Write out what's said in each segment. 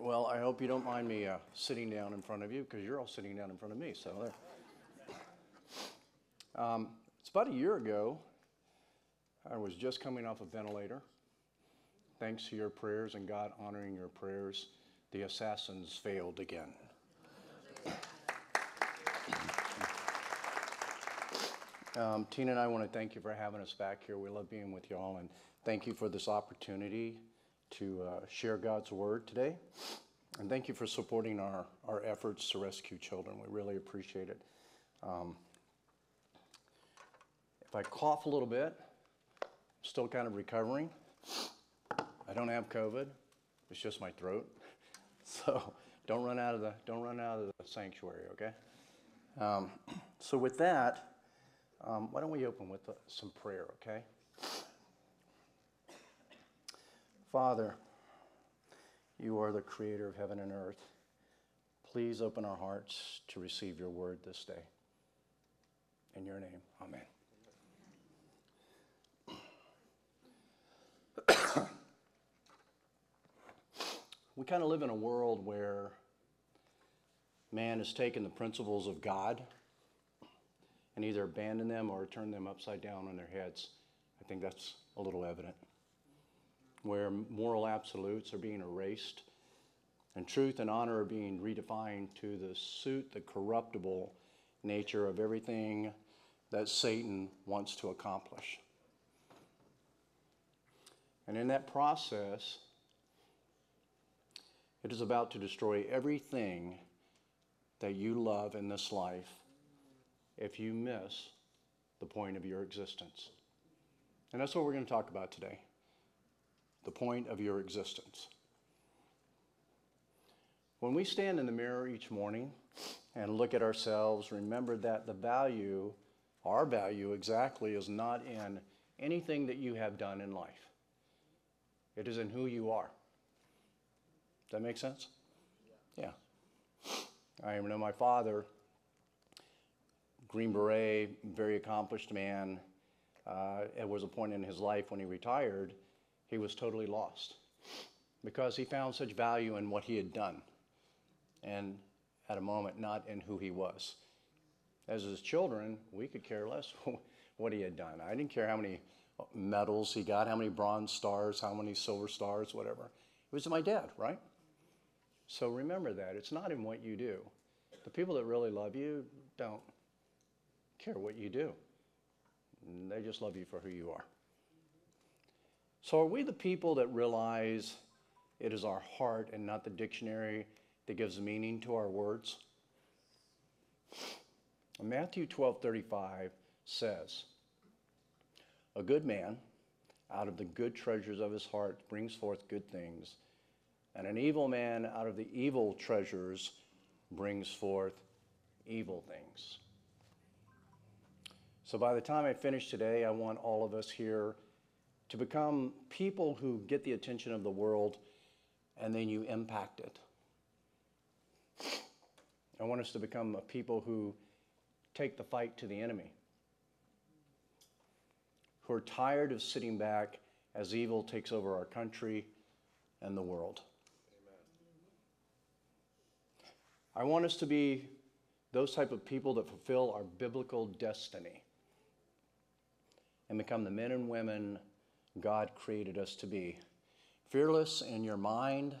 Well, I hope you don't mind me uh, sitting down in front of you because you're all sitting down in front of me. So there. Um, it's about a year ago. I was just coming off a ventilator. Thanks to your prayers and God honoring your prayers, the assassins failed again. Um, Tina and I want to thank you for having us back here. We love being with you all, and thank you for this opportunity to uh, share God's word today. And thank you for supporting our, our efforts to rescue children. We really appreciate it. Um, if I cough a little bit, I'm still kind of recovering. I don't have COVID. It's just my throat. So don't run out of the don't run out of the sanctuary, okay? Um, so with that. Um, why don't we open with uh, some prayer, okay? Father, you are the creator of heaven and earth. Please open our hearts to receive your word this day. In your name, amen. we kind of live in a world where man has taken the principles of God and either abandoned them or turned them upside down on their heads. I think that's a little evident. Where moral absolutes are being erased and truth and honor are being redefined to the suit the corruptible nature of everything that Satan wants to accomplish. And in that process, it is about to destroy everything that you love in this life if you miss the point of your existence. And that's what we're going to talk about today the point of your existence. When we stand in the mirror each morning and look at ourselves, remember that the value, our value exactly, is not in anything that you have done in life, it is in who you are. Does that make sense? Yeah. I know my father Green Beret, very accomplished man. Uh, it was a point in his life when he retired, he was totally lost because he found such value in what he had done and at a moment not in who he was. As his children, we could care less what he had done. I didn't care how many medals he got, how many bronze stars, how many silver stars, whatever. It was my dad, right? So remember that. It's not in what you do. The people that really love you don't care what you do. They just love you for who you are. So, are we the people that realize it is our heart and not the dictionary that gives meaning to our words? Matthew 12 35 says, A good man out of the good treasures of his heart brings forth good things, and an evil man out of the evil treasures brings forth evil things. So by the time I finish today, I want all of us here to become people who get the attention of the world and then you impact it. I want us to become a people who take the fight to the enemy, who are tired of sitting back as evil takes over our country and the world. Amen. I want us to be those type of people that fulfill our biblical destiny and become the men and women God created us to be. Fearless in your mind,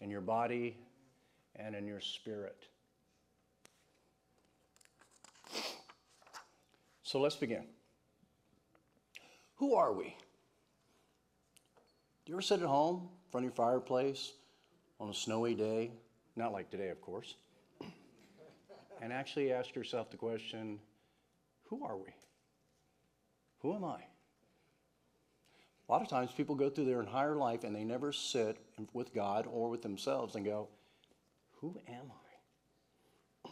in your body, and in your spirit. So let's begin. Who are we? Do you ever sit at home in front of your fireplace on a snowy day? Not like today, of course. and actually ask yourself the question who are we? Who am I? A lot of times people go through their entire life and they never sit with God or with themselves and go, Who am I?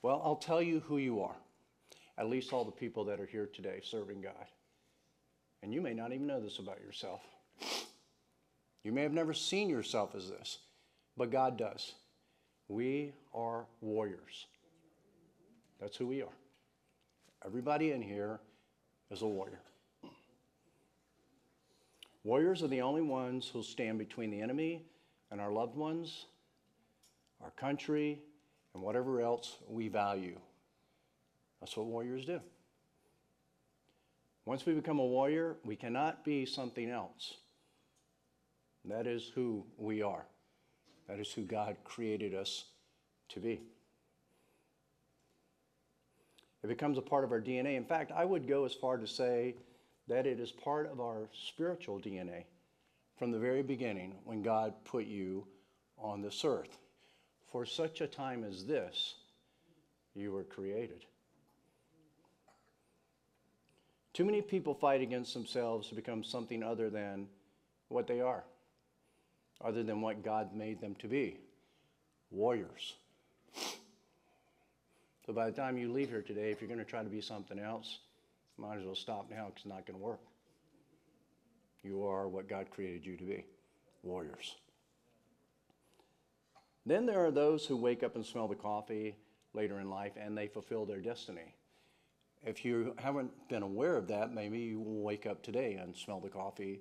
Well, I'll tell you who you are. At least all the people that are here today serving God. And you may not even know this about yourself. You may have never seen yourself as this, but God does. We are warriors. That's who we are. Everybody in here is a warrior. Warriors are the only ones who'll stand between the enemy and our loved ones, our country, and whatever else we value. That's what warriors do. Once we become a warrior, we cannot be something else. That is who we are. That is who God created us to be. It becomes a part of our DNA. In fact, I would go as far to say that it is part of our spiritual DNA from the very beginning when God put you on this earth. For such a time as this, you were created. Too many people fight against themselves to become something other than what they are, other than what God made them to be warriors. So by the time you leave here today, if you're going to try to be something else, might as well stop now because it's not going to work. You are what God created you to be warriors. Then there are those who wake up and smell the coffee later in life and they fulfill their destiny. If you haven't been aware of that, maybe you will wake up today and smell the coffee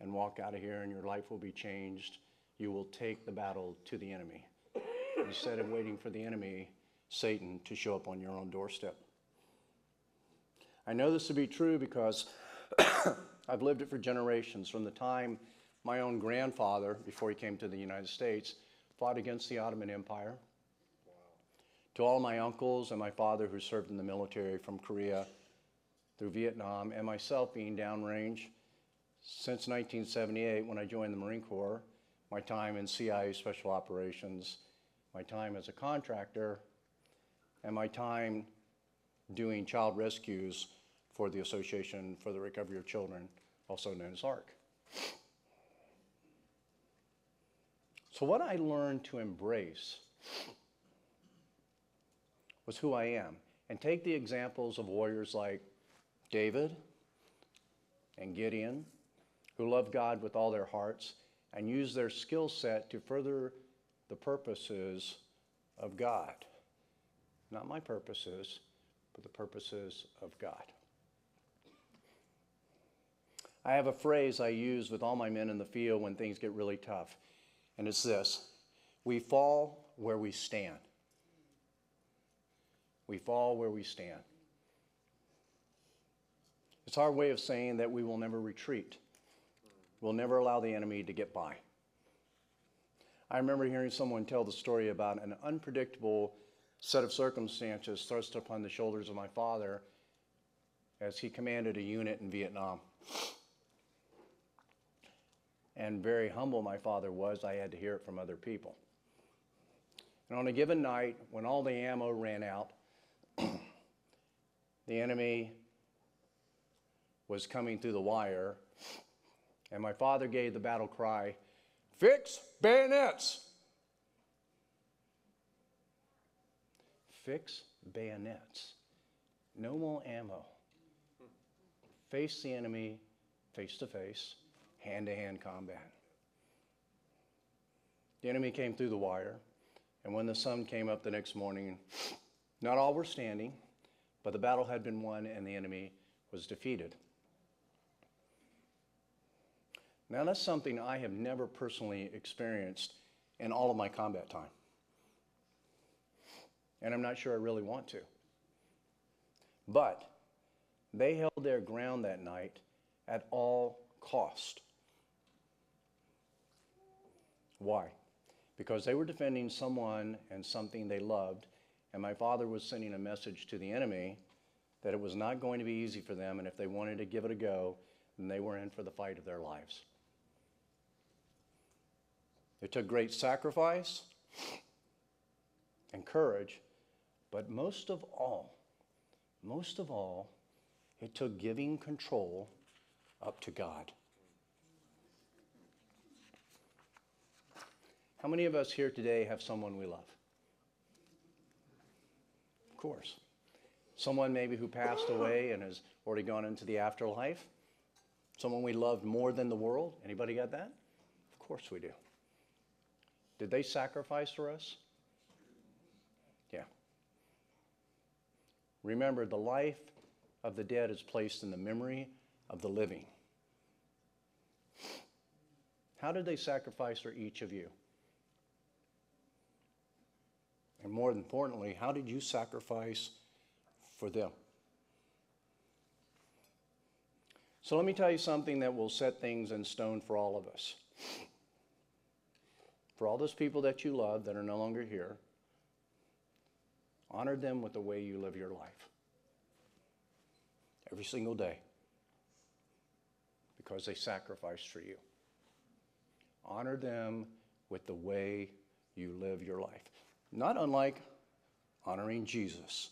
and walk out of here and your life will be changed. You will take the battle to the enemy instead of waiting for the enemy, Satan, to show up on your own doorstep. I know this to be true because I've lived it for generations. From the time my own grandfather, before he came to the United States, fought against the Ottoman Empire. To all my uncles and my father who served in the military from Korea through Vietnam, and myself being downrange since 1978 when I joined the Marine Corps, my time in CIA Special Operations, my time as a contractor, and my time doing child rescues for the Association for the Recovery of Children, also known as ARC. So, what I learned to embrace was who I am. And take the examples of warriors like David and Gideon, who loved God with all their hearts and used their skill set to further the purposes of God. Not my purposes, but the purposes of God. I have a phrase I use with all my men in the field when things get really tough, and it's this We fall where we stand. We fall where we stand. It's our way of saying that we will never retreat. We'll never allow the enemy to get by. I remember hearing someone tell the story about an unpredictable set of circumstances thrust upon the shoulders of my father as he commanded a unit in Vietnam. And very humble my father was, I had to hear it from other people. And on a given night, when all the ammo ran out, the enemy was coming through the wire, and my father gave the battle cry Fix bayonets! Fix bayonets. No more ammo. Face the enemy face to face, hand to hand combat. The enemy came through the wire, and when the sun came up the next morning, not all were standing, but the battle had been won and the enemy was defeated. Now, that's something I have never personally experienced in all of my combat time. And I'm not sure I really want to. But they held their ground that night at all cost. Why? Because they were defending someone and something they loved and my father was sending a message to the enemy that it was not going to be easy for them, and if they wanted to give it a go, then they were in for the fight of their lives. It took great sacrifice and courage, but most of all, most of all, it took giving control up to God. How many of us here today have someone we love? Of course. Someone maybe who passed away and has already gone into the afterlife. Someone we loved more than the world. Anybody got that? Of course we do. Did they sacrifice for us? Yeah. Remember, the life of the dead is placed in the memory of the living. How did they sacrifice for each of you? And more importantly, how did you sacrifice for them? So let me tell you something that will set things in stone for all of us. For all those people that you love that are no longer here, honor them with the way you live your life. Every single day. Because they sacrificed for you. Honor them with the way you live your life. Not unlike honoring Jesus,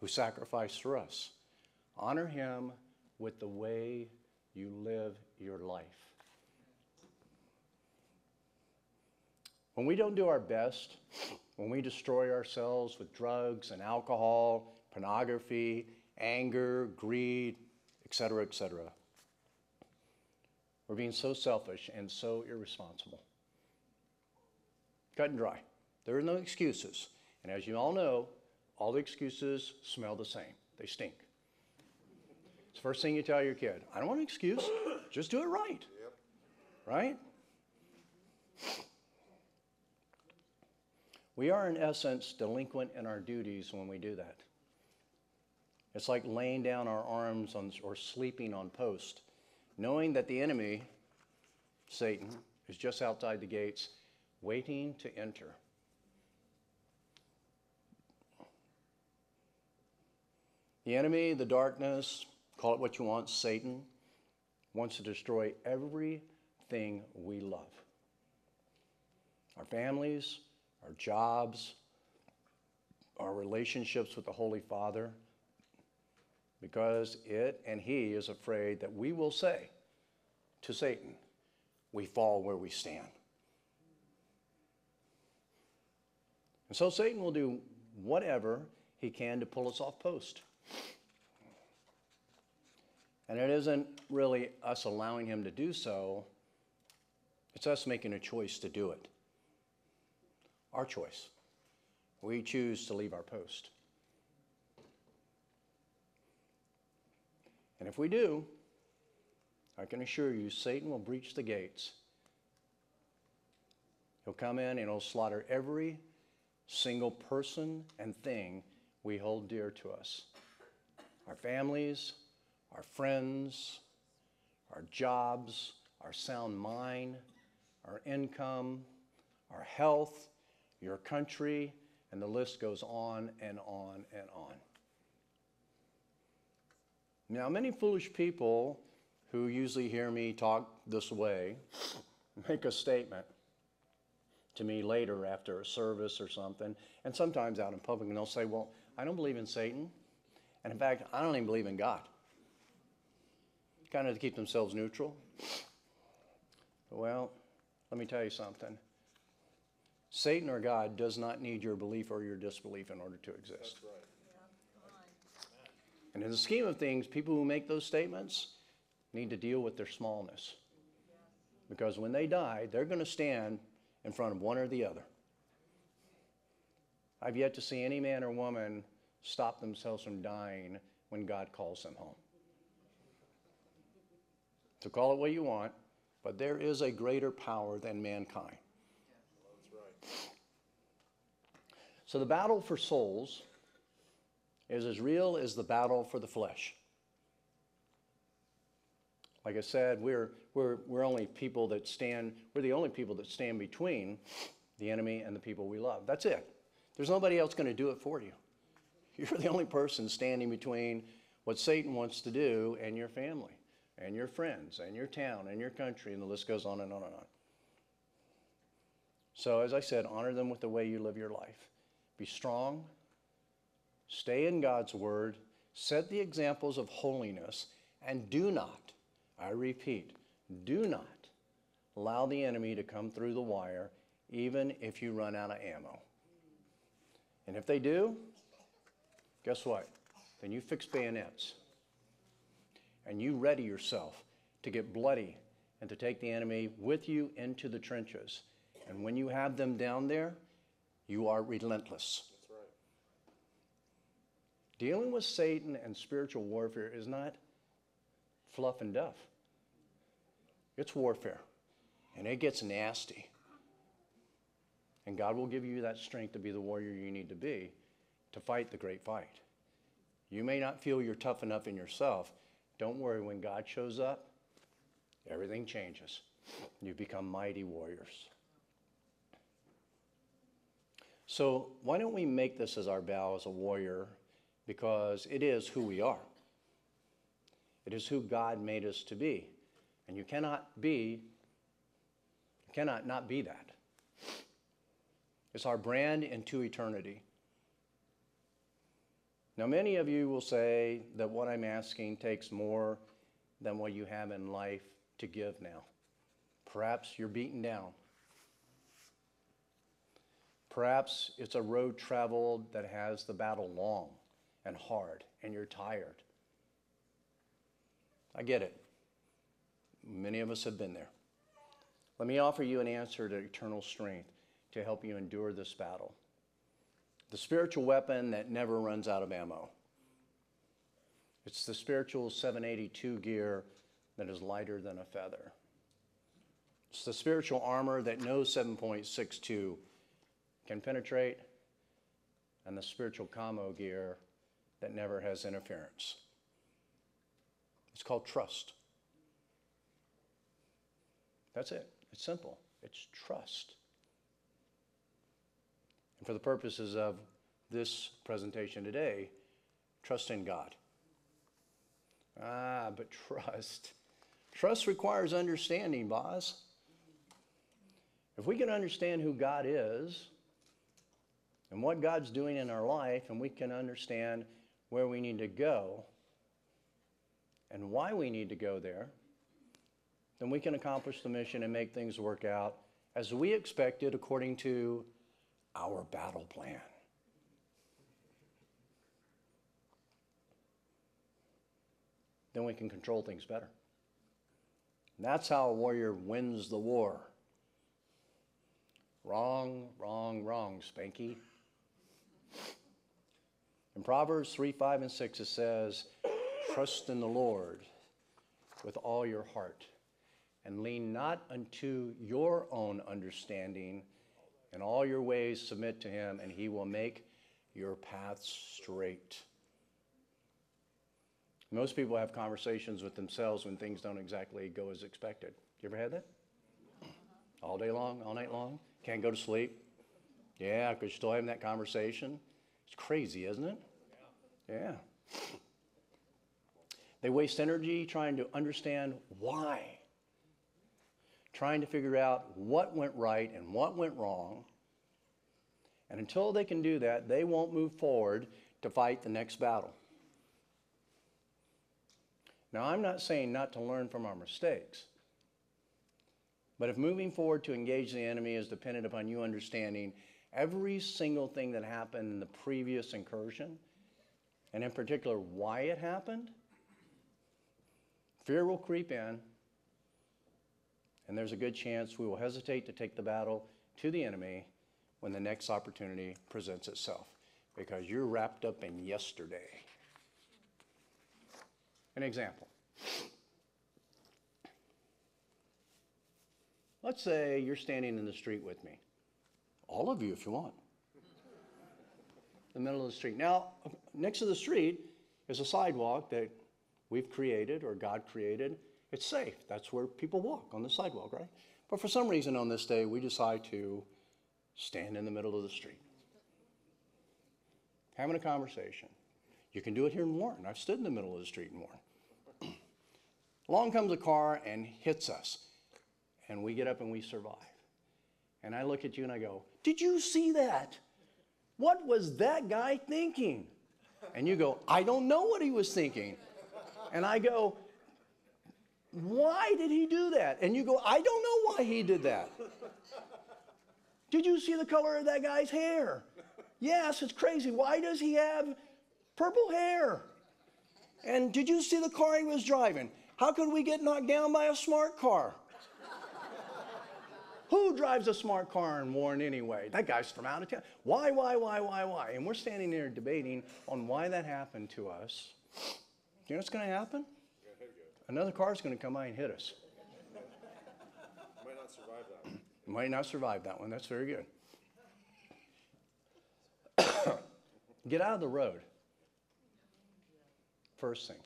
who sacrificed for us. Honor him with the way you live your life. When we don't do our best, when we destroy ourselves with drugs and alcohol, pornography, anger, greed, etc., etc., we're being so selfish and so irresponsible. Cut and dry. There are no excuses. And as you all know, all the excuses smell the same. They stink. It's the first thing you tell your kid. I don't want an excuse. Just do it right. Yep. Right? We are, in essence, delinquent in our duties when we do that. It's like laying down our arms on, or sleeping on post, knowing that the enemy, Satan, is just outside the gates, waiting to enter. The enemy, the darkness, call it what you want, Satan, wants to destroy everything we love our families, our jobs, our relationships with the Holy Father, because it and he is afraid that we will say to Satan, we fall where we stand. And so Satan will do whatever he can to pull us off post. And it isn't really us allowing him to do so, it's us making a choice to do it. Our choice. We choose to leave our post. And if we do, I can assure you, Satan will breach the gates. He'll come in and he'll slaughter every single person and thing we hold dear to us our families, our friends, our jobs, our sound mind, our income, our health, your country, and the list goes on and on and on. Now, many foolish people who usually hear me talk this way make a statement to me later after a service or something, and sometimes out in public, and they'll say, Well, I don't believe in Satan. And in fact, I don't even believe in God. Kind of to keep themselves neutral. Well, let me tell you something. Satan or God does not need your belief or your disbelief in order to exist. Right. And in the scheme of things, people who make those statements need to deal with their smallness. Because when they die, they're going to stand in front of one or the other. I've yet to see any man or woman stop themselves from dying when God calls them home. So call it what you want, but there is a greater power than mankind. So the battle for souls is as real as the battle for the flesh. Like I said, we're, we're, we're only people that stand, we're the only people that stand between the enemy and the people we love. That's it. There's nobody else going to do it for you. You're the only person standing between what Satan wants to do and your family, and your friends, and your town, and your country, and the list goes on and on and on. So, as I said, honor them with the way you live your life. Be strong, stay in God's word, set the examples of holiness, and do not, I repeat, do not allow the enemy to come through the wire, even if you run out of ammo. And if they do, guess what? Then you fix bayonets and you ready yourself to get bloody and to take the enemy with you into the trenches and when you have them down there, you are relentless. That's right. Dealing with Satan and spiritual warfare is not fluff and duff. It's warfare, and it gets nasty. And God will give you that strength to be the warrior you need to be to fight the great fight. You may not feel you're tough enough in yourself. Don't worry, when God shows up, everything changes. You become mighty warriors. So, why don't we make this as our vow as a warrior? Because it is who we are, it is who God made us to be. And you cannot be, you cannot not be that. It's our brand into eternity. Now, many of you will say that what I'm asking takes more than what you have in life to give now. Perhaps you're beaten down. Perhaps it's a road traveled that has the battle long and hard, and you're tired. I get it. Many of us have been there. Let me offer you an answer to eternal strength to help you endure this battle. The spiritual weapon that never runs out of ammo. It's the spiritual 782 gear that is lighter than a feather. It's the spiritual armor that no 7.62 can penetrate, and the spiritual camo gear that never has interference. It's called trust. That's it. It's simple. It's trust. And for the purposes of this presentation today, trust in God. Ah, but trust. Trust requires understanding, boss. If we can understand who God is and what God's doing in our life, and we can understand where we need to go and why we need to go there, then we can accomplish the mission and make things work out as we expected according to our battle plan. Then we can control things better. And that's how a warrior wins the war. Wrong, wrong, wrong, Spanky. In Proverbs 3, 5, and 6, it says, Trust in the Lord with all your heart, and lean not unto your own understanding. In all your ways submit to him, and he will make your paths straight. Most people have conversations with themselves when things don't exactly go as expected. You ever had that? All day long, all night long? Can't go to sleep? Yeah, because you're still having that conversation. It's crazy, isn't it? Yeah. They waste energy trying to understand why, trying to figure out what went right and what went wrong. And until they can do that, they won't move forward to fight the next battle. Now, I'm not saying not to learn from our mistakes. But if moving forward to engage the enemy is dependent upon you understanding every single thing that happened in the previous incursion, and in particular why it happened, fear will creep in, and there's a good chance we will hesitate to take the battle to the enemy when the next opportunity presents itself because you're wrapped up in yesterday. An example. Let's say you're standing in the street with me. All of you, if you want. The middle of the street. Now, next to the street is a sidewalk that we've created or God created. It's safe. That's where people walk on the sidewalk, right? But for some reason on this day, we decide to stand in the middle of the street, having a conversation. You can do it here in Warren. I've stood in the middle of the street in Warren. Along comes a car and hits us and we get up and we survive. And I look at you and I go, Did you see that? What was that guy thinking? And you go, I don't know what he was thinking. And I go, Why did he do that? And you go, I don't know why he did that. Did you see the color of that guy's hair? Yes, it's crazy. Why does he have purple hair? And did you see the car he was driving? How could we get knocked down by a smart car? Who drives a smart car in Warren anyway? That guy's from out of town. Why, why, why, why, why? And we're standing there debating on why that happened to us. You know what's going to happen? another car's going to come by and hit us. Might not survive that one. Might not survive that one. That's very good. Get out of the road. First thing.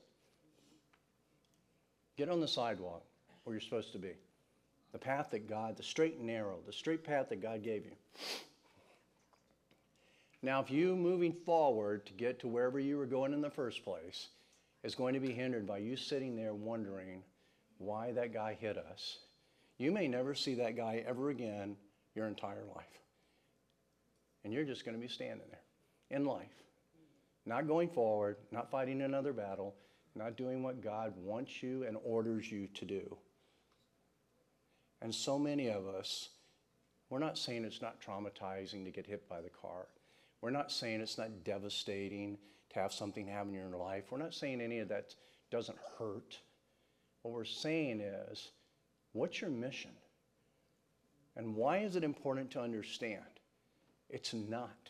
Get on the sidewalk where you're supposed to be. The path that God, the straight and narrow, the straight path that God gave you. Now, if you moving forward to get to wherever you were going in the first place, is going to be hindered by you sitting there wondering why that guy hit us, you may never see that guy ever again your entire life. And you're just going to be standing there in life, not going forward, not fighting another battle, not doing what God wants you and orders you to do. And so many of us, we're not saying it's not traumatizing to get hit by the car. We're not saying it's not devastating to have something happen in your life. We're not saying any of that doesn't hurt. What we're saying is, what's your mission? And why is it important to understand? It's not.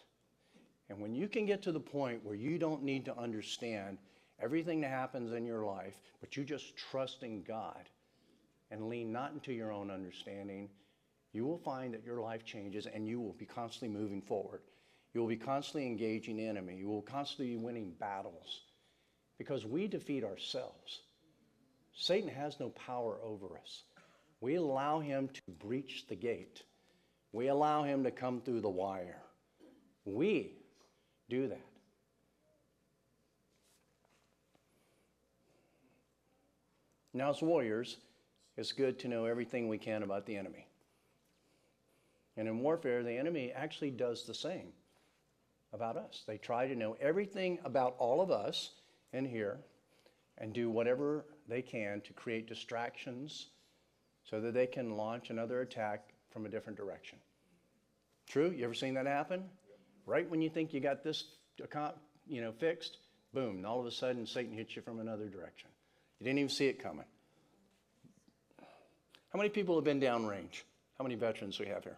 And when you can get to the point where you don't need to understand everything that happens in your life, but you just trust in God and lean not into your own understanding, you will find that your life changes and you will be constantly moving forward. You will be constantly engaging the enemy. You will constantly be winning battles because we defeat ourselves. Satan has no power over us. We allow him to breach the gate. We allow him to come through the wire. We do that. Now, as warriors, it's good to know everything we can about the enemy. And in warfare, the enemy actually does the same about us. They try to know everything about all of us in here and do whatever they can to create distractions so that they can launch another attack from a different direction. True? You ever seen that happen? Right when you think you got this you know, fixed, boom, and all of a sudden Satan hits you from another direction. You didn't even see it coming. How many people have been downrange? How many veterans we have here?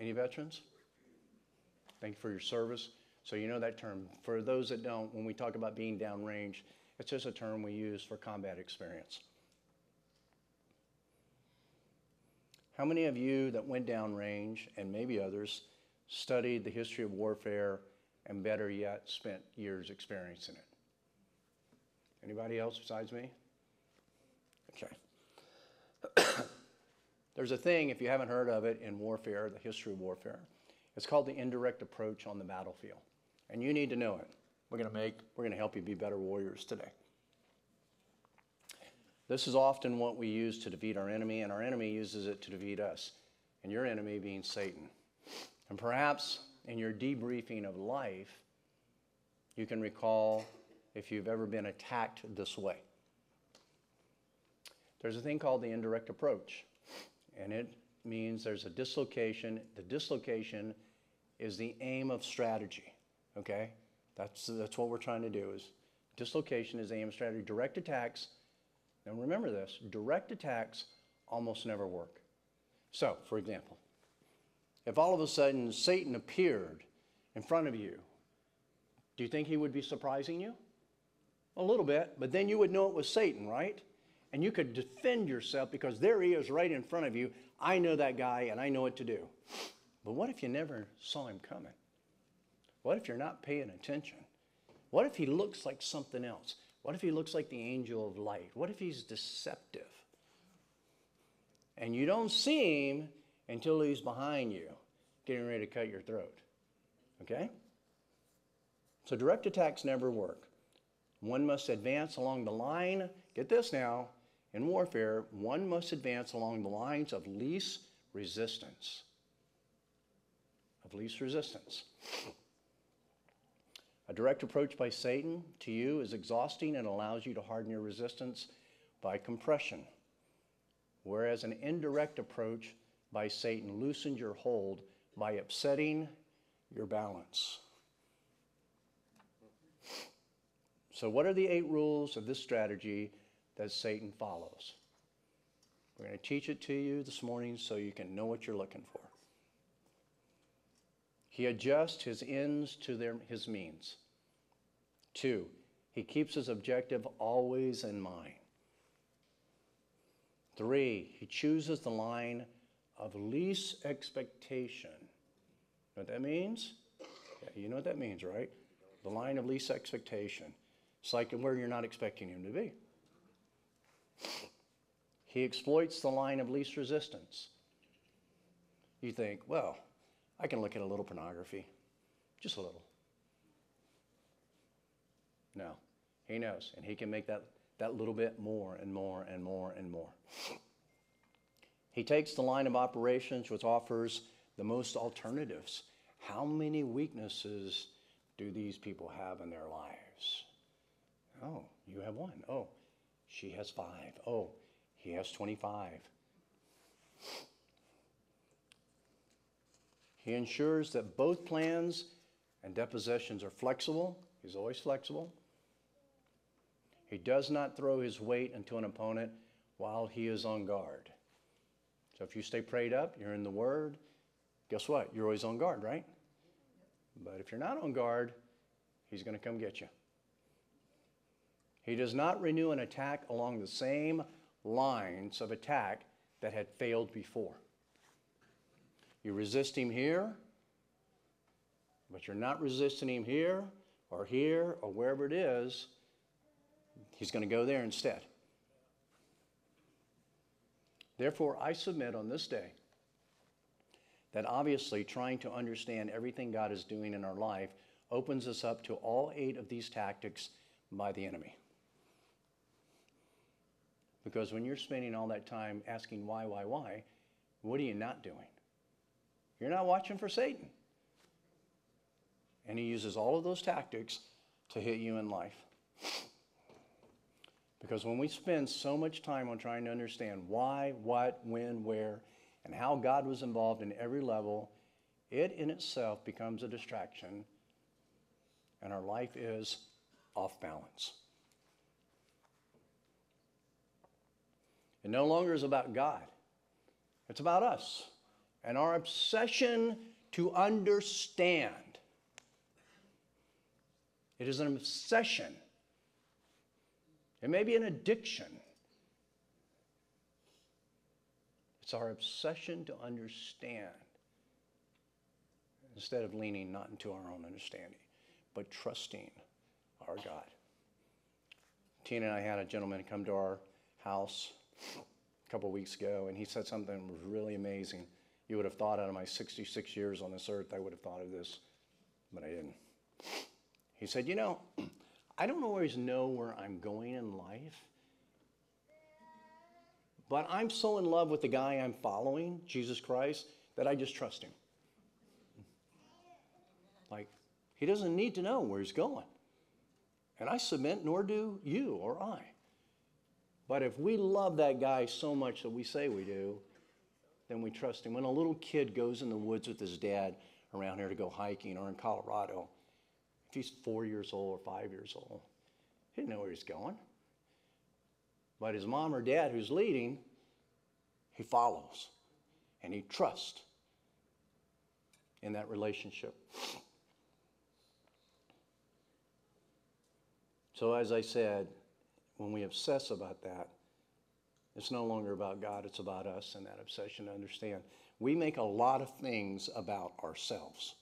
Any veterans? Thank you for your service. So you know that term. For those that don't, when we talk about being downrange, it's just a term we use for combat experience. How many of you that went downrange, and maybe others, studied the history of warfare and better yet, spent years experiencing it? Anybody else besides me? Okay. There's a thing, if you haven't heard of it, in warfare, the history of warfare. It's called the indirect approach on the battlefield. And you need to know it. We're going to make, we're going to help you be better warriors today. This is often what we use to defeat our enemy, and our enemy uses it to defeat us, and your enemy being Satan. And perhaps in your debriefing of life, you can recall if you've ever been attacked this way. There's a thing called the indirect approach, and it means there's a dislocation. The dislocation is the aim of strategy, okay? That's, that's what we're trying to do is dislocation is aim of strategy. Direct attacks, now remember this, direct attacks almost never work. So, for example, if all of a sudden Satan appeared in front of you, do you think he would be surprising you? A little bit, but then you would know it was Satan, right? And you could defend yourself because there he is right in front of you. I know that guy and I know what to do. But what if you never saw him coming? What if you're not paying attention? What if he looks like something else? What if he looks like the angel of light? What if he's deceptive? And you don't see him until he's behind you, getting ready to cut your throat. Okay? So direct attacks never work. One must advance along the line. Get this now. In warfare, one must advance along the lines of least resistance. Of least resistance. A direct approach by Satan to you is exhausting and allows you to harden your resistance by compression, whereas an indirect approach by Satan loosens your hold by upsetting your balance. So, what are the eight rules of this strategy that Satan follows? We're going to teach it to you this morning so you can know what you're looking for. He adjusts his ends to their, his means. Two, he keeps his objective always in mind. Three, he chooses the line of least expectation. You know what that means? Yeah, you know what that means, right? the line of least expectation. It's like where you're not expecting him to be. He exploits the line of least resistance. You think, well, I can look at a little pornography, just a little. No, he knows, and he can make that, that little bit more and more and more and more. He takes the line of operations which offers the most alternatives. How many weaknesses do these people have in their lives? Oh, you have one. Oh, she has five. Oh, he has 25. He ensures that both plans and depositions are flexible. He's always flexible. He does not throw his weight into an opponent while he is on guard. So if you stay prayed up, you're in the Word, guess what? You're always on guard, right? But if you're not on guard, he's going to come get you. He does not renew an attack along the same lines of attack that had failed before. You resist him here, but you're not resisting him here or here or wherever it is. He's going to go there instead. Therefore, I submit on this day that obviously trying to understand everything God is doing in our life opens us up to all eight of these tactics by the enemy. Because when you're spending all that time asking why, why, why, what are you not doing? You're not watching for Satan. And he uses all of those tactics to hit you in life. Because when we spend so much time on trying to understand why, what, when, where, and how God was involved in every level, it in itself becomes a distraction, and our life is off balance. It no longer is about God, it's about us and our obsession to understand. It is an obsession, it may be an addiction. It's our obsession to understand instead of leaning not into our own understanding, but trusting our God. Tina and I had a gentleman come to our house a couple weeks ago, and he said something was really amazing. You would have thought out of my 66 years on this earth, I would have thought of this, but I didn't. He said, You know, I don't always know where I'm going in life, but I'm so in love with the guy I'm following, Jesus Christ, that I just trust him. Like, he doesn't need to know where he's going. And I submit, nor do you or I. But if we love that guy so much that we say we do, then we trust him. When a little kid goes in the woods with his dad around here to go hiking or in Colorado, if he's four years old or five years old, he didn't know where he's going. But his mom or dad who's leading, he follows and he trusts in that relationship. So, as I said, when we obsess about that, it's no longer about God, it's about us and that obsession to understand. We make a lot of things about ourselves.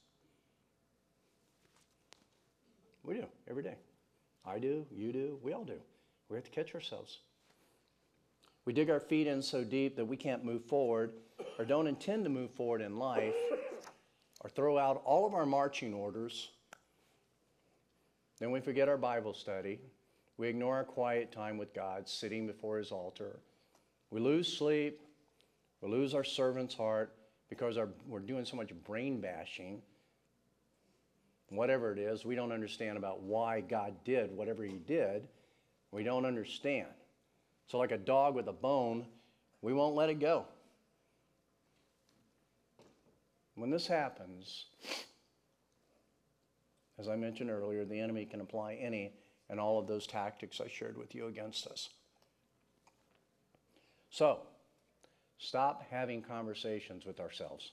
We do every day. I do, you do, we all do. We have to catch ourselves. We dig our feet in so deep that we can't move forward or don't intend to move forward in life or throw out all of our marching orders. Then we forget our Bible study. We ignore our quiet time with God, sitting before His altar. We lose sleep. We lose our servant's heart because our, we're doing so much brain bashing. Whatever it is, we don't understand about why God did whatever He did. We don't understand. So, like a dog with a bone, we won't let it go. When this happens, as I mentioned earlier, the enemy can apply any and all of those tactics I shared with you against us. So, stop having conversations with ourselves.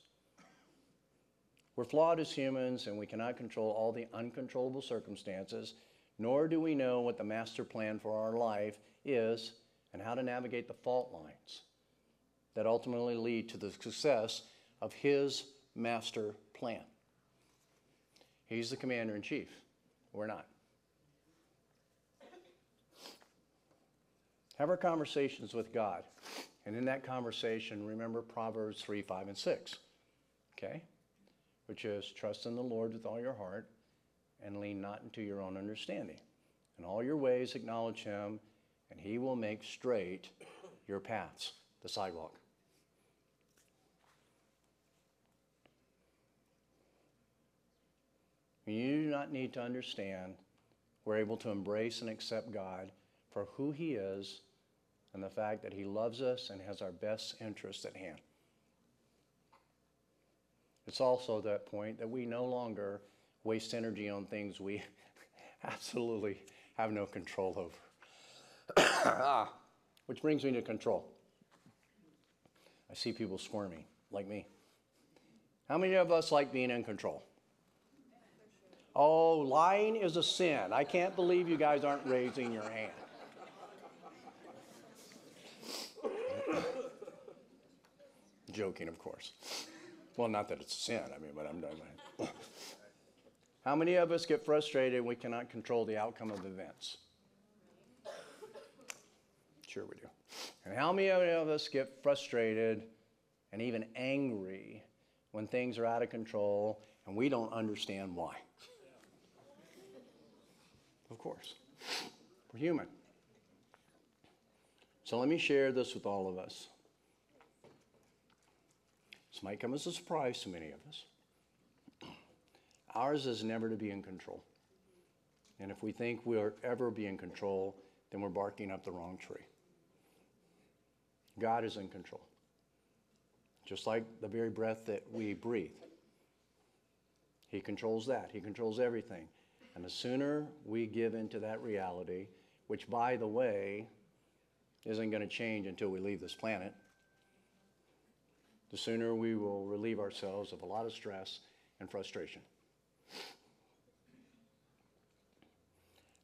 We're flawed as humans and we cannot control all the uncontrollable circumstances, nor do we know what the master plan for our life is and how to navigate the fault lines that ultimately lead to the success of His master plan. He's the commander in chief, We're not. Have our conversations with God. And in that conversation, remember Proverbs 3, 5, and 6. Okay? Which is trust in the Lord with all your heart and lean not into your own understanding. In all your ways, acknowledge him, and he will make straight your paths, the sidewalk. You do not need to understand. We're able to embrace and accept God for who He is and the fact that He loves us and has our best interests at hand. It's also that point that we no longer waste energy on things we absolutely have no control over. ah, which brings me to control. I see people squirming, like me. How many of us like being in control? Oh, lying is a sin. I can't believe you guys aren't raising your hand. Joking, of course. Well, not that it's a sin, I mean, but I'm done. How many of us get frustrated we cannot control the outcome of events? Sure, we do. And how many of us get frustrated and even angry when things are out of control and we don't understand why? Of course. We're human. So let me share this with all of us. This might come as a surprise to many of us. Ours is never to be in control. And if we think we'll ever be in control, then we're barking up the wrong tree. God is in control. Just like the very breath that we breathe. He controls that. He controls everything. And the sooner we give into that reality, which, by the way, isn't going to change until we leave this planet, the sooner we will relieve ourselves of a lot of stress and frustration.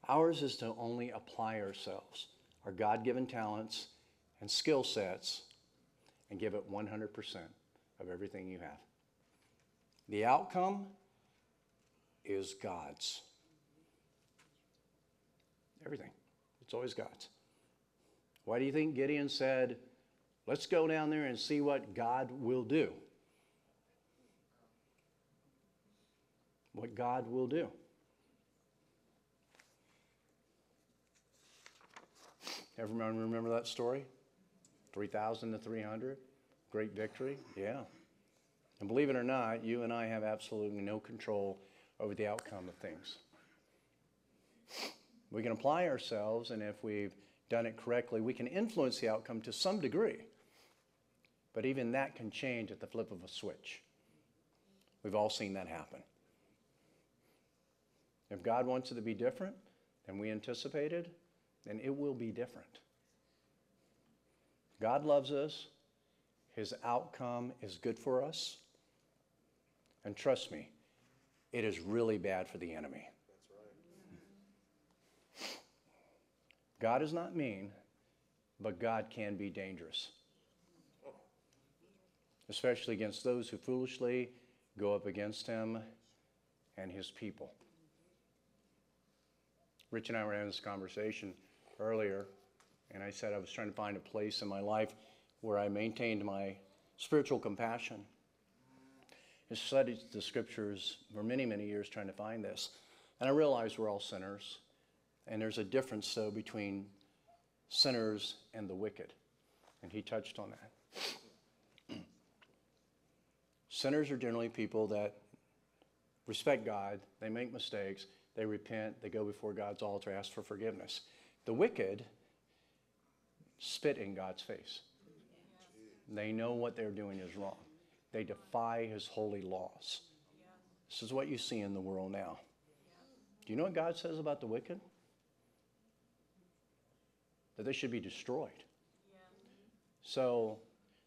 Ours is to only apply ourselves, our God given talents and skill sets, and give it 100% of everything you have. The outcome is God's. Everything. It's always God's. Why do you think Gideon said, Let's go down there and see what God will do? What God will do. Everyone remember that story? 3,000 to 300? Great victory? Yeah. And believe it or not, you and I have absolutely no control over the outcome of things. We can apply ourselves, and if we've done it correctly, we can influence the outcome to some degree. But even that can change at the flip of a switch. We've all seen that happen. If God wants it to be different than we anticipated, then it will be different. God loves us. His outcome is good for us. And trust me, it is really bad for the enemy. That's right. God is not mean, but God can be dangerous, especially against those who foolishly go up against him and his people. Rich and I were having this conversation earlier, and I said I was trying to find a place in my life where I maintained my spiritual compassion. I studied the scriptures for many, many years trying to find this. And I realized we're all sinners. And there's a difference, though, between sinners and the wicked. And he touched on that. Sinners are generally people that respect God, they make mistakes, they repent, they go before God's altar, ask for forgiveness. The wicked spit in God's face. They know what they're doing is wrong. They defy his holy laws. This is what you see in the world now. Do you know what God says about the wicked? that they should be destroyed. So,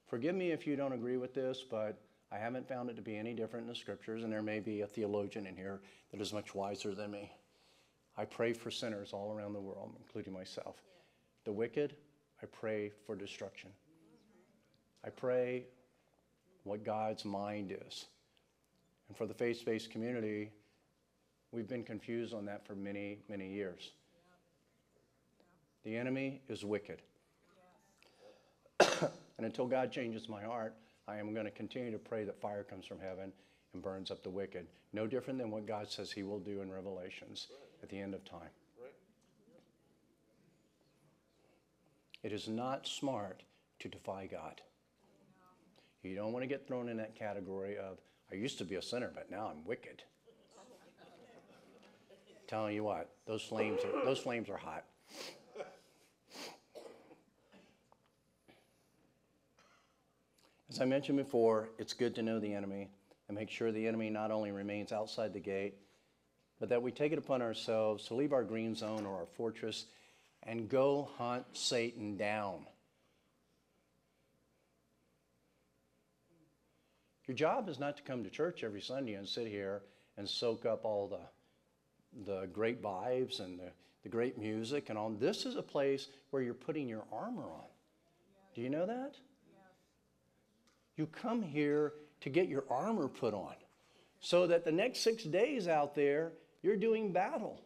forgive me if you don't agree with this, but I haven't found it to be any different in the scriptures, and there may be a theologian in here that is much wiser than me. I pray for sinners all around the world, including myself. The wicked, I pray for destruction. I pray what God's mind is. And for the faith based community, We've been confused on that for many, many years. The enemy is wicked. and until God changes my heart, I am going to continue to pray that fire comes from heaven and burns up the wicked. No different than what God says He will do in Revelations at the end of time. It is not smart to defy God. You don't want to get thrown in that category of, I used to be a sinner, but now I'm wicked. Telling you what, those flames are, those flames are hot. As I mentioned before, it's good to know the enemy and make sure the enemy not only remains outside the gate, but that we take it upon ourselves to leave our green zone or our fortress and go hunt Satan down. Your job is not to come to church every Sunday and sit here and soak up all the, the great vibes and the, the great music and all. This is a place where you're putting your armor on. Do you know that? You come here to get your armor put on so that the next six days out there, you're doing battle.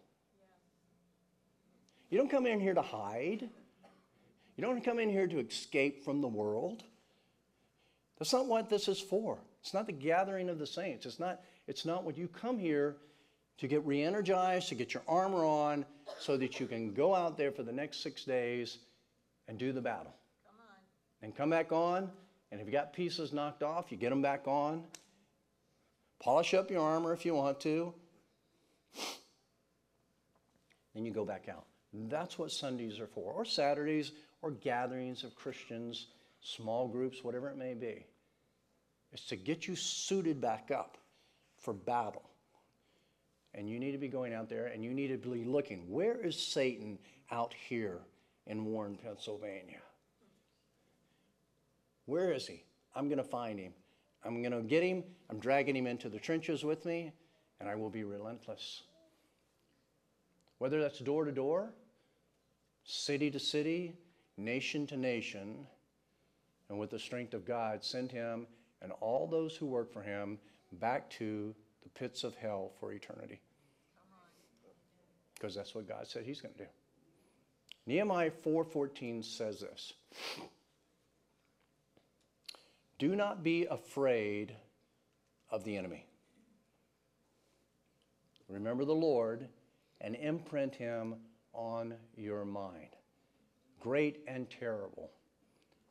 You don't come in here to hide. You don't come in here to escape from the world. That's not what this is for. It's not the gathering of the saints. It's not, it's not what you come here to get re energized, to get your armor on, so that you can go out there for the next six days and do the battle. Come on. And come back on and if you got pieces knocked off, you get them back on. Polish up your armor if you want to. Then you go back out. That's what Sundays are for, or Saturdays, or gatherings of Christians, small groups, whatever it may be. It's to get you suited back up for battle. And you need to be going out there and you need to be looking where is Satan out here in Warren, Pennsylvania? Where is he? I'm going to find him. I'm going to get him. I'm dragging him into the trenches with me, and I will be relentless. Whether that's door to door, city to city, nation to nation, and with the strength of God, send him and all those who work for him back to the pits of hell for eternity. Because that's what God said he's going to do. Nehemiah 4:14 says this. Do not be afraid of the enemy. Remember the Lord and imprint him on your mind, great and terrible.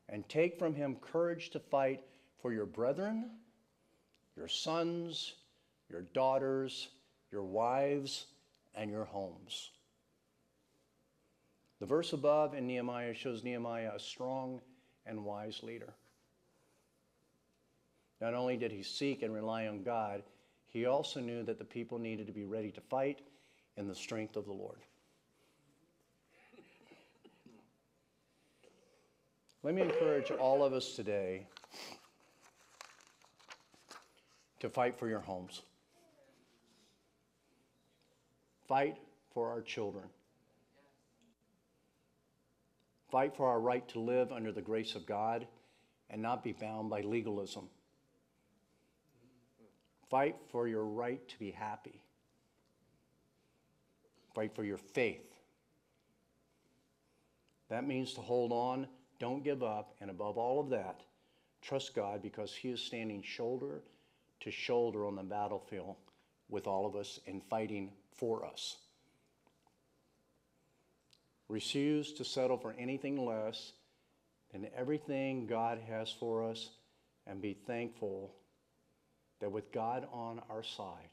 And take from him courage to fight for your brethren, your sons, your daughters, your wives, and your homes. The verse above in Nehemiah shows Nehemiah a strong and wise leader. Not only did he seek and rely on God, he also knew that the people needed to be ready to fight in the strength of the Lord. Let me encourage all of us today to fight for your homes. Fight for our children. Fight for our right to live under the grace of God and not be bound by legalism. Fight for your right to be happy. Fight for your faith. That means to hold on, don't give up, and above all of that, trust God because He is standing shoulder to shoulder on the battlefield with all of us and fighting for us. Refuse to settle for anything less than everything God has for us and be thankful that with God on our side,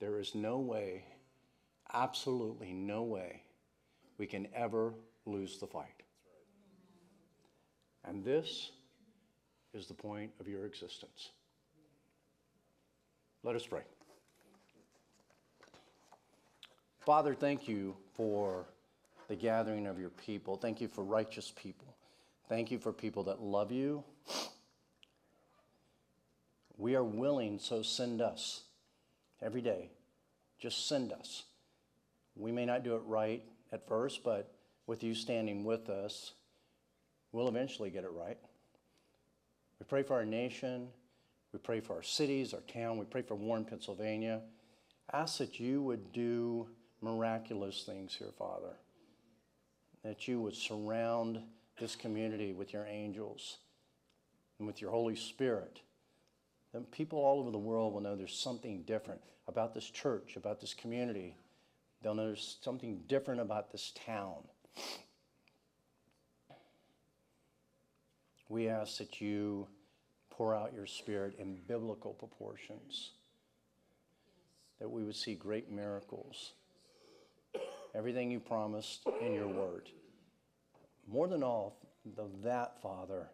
there is no way, absolutely no way, we can ever lose the fight. And this is the point of your existence. Let us pray. Father, thank you for the gathering of your people. Thank you for righteous people. Thank you for people that love you we are willing, so send us every day. Just send us. We may not do it right at first, but with you standing with us, we'll eventually get it right. We pray for our nation. We pray for our cities, our town. We pray for Warren, Pennsylvania. Ask that you would do miraculous things here, Father. That you would surround this community with your angels and with your Holy Spirit. That people all over the world will know there's something different about this church, about this community. They'll know there's something different about this town. We ask that you pour out your spirit in biblical proportions, that we would see great miracles, everything you promised in your word. More than all that, Father,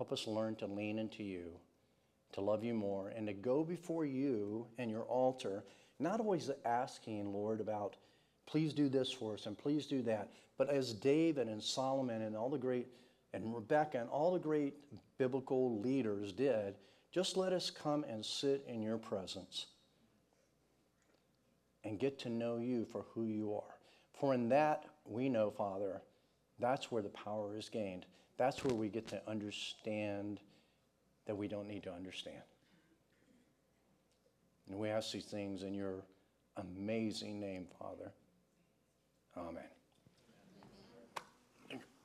help us learn to lean into you, to love you more, and to go before you and your altar, not always asking, Lord, about please do this for us and please do that, but as David and Solomon and all the great and Rebecca and all the great biblical leaders did, just let us come and sit in your presence and get to know you for who you are. For in that, we know, Father, that's where the power is gained. That's where we get to understand that we don't need to understand. And we ask these things in your amazing name, Father. Amen.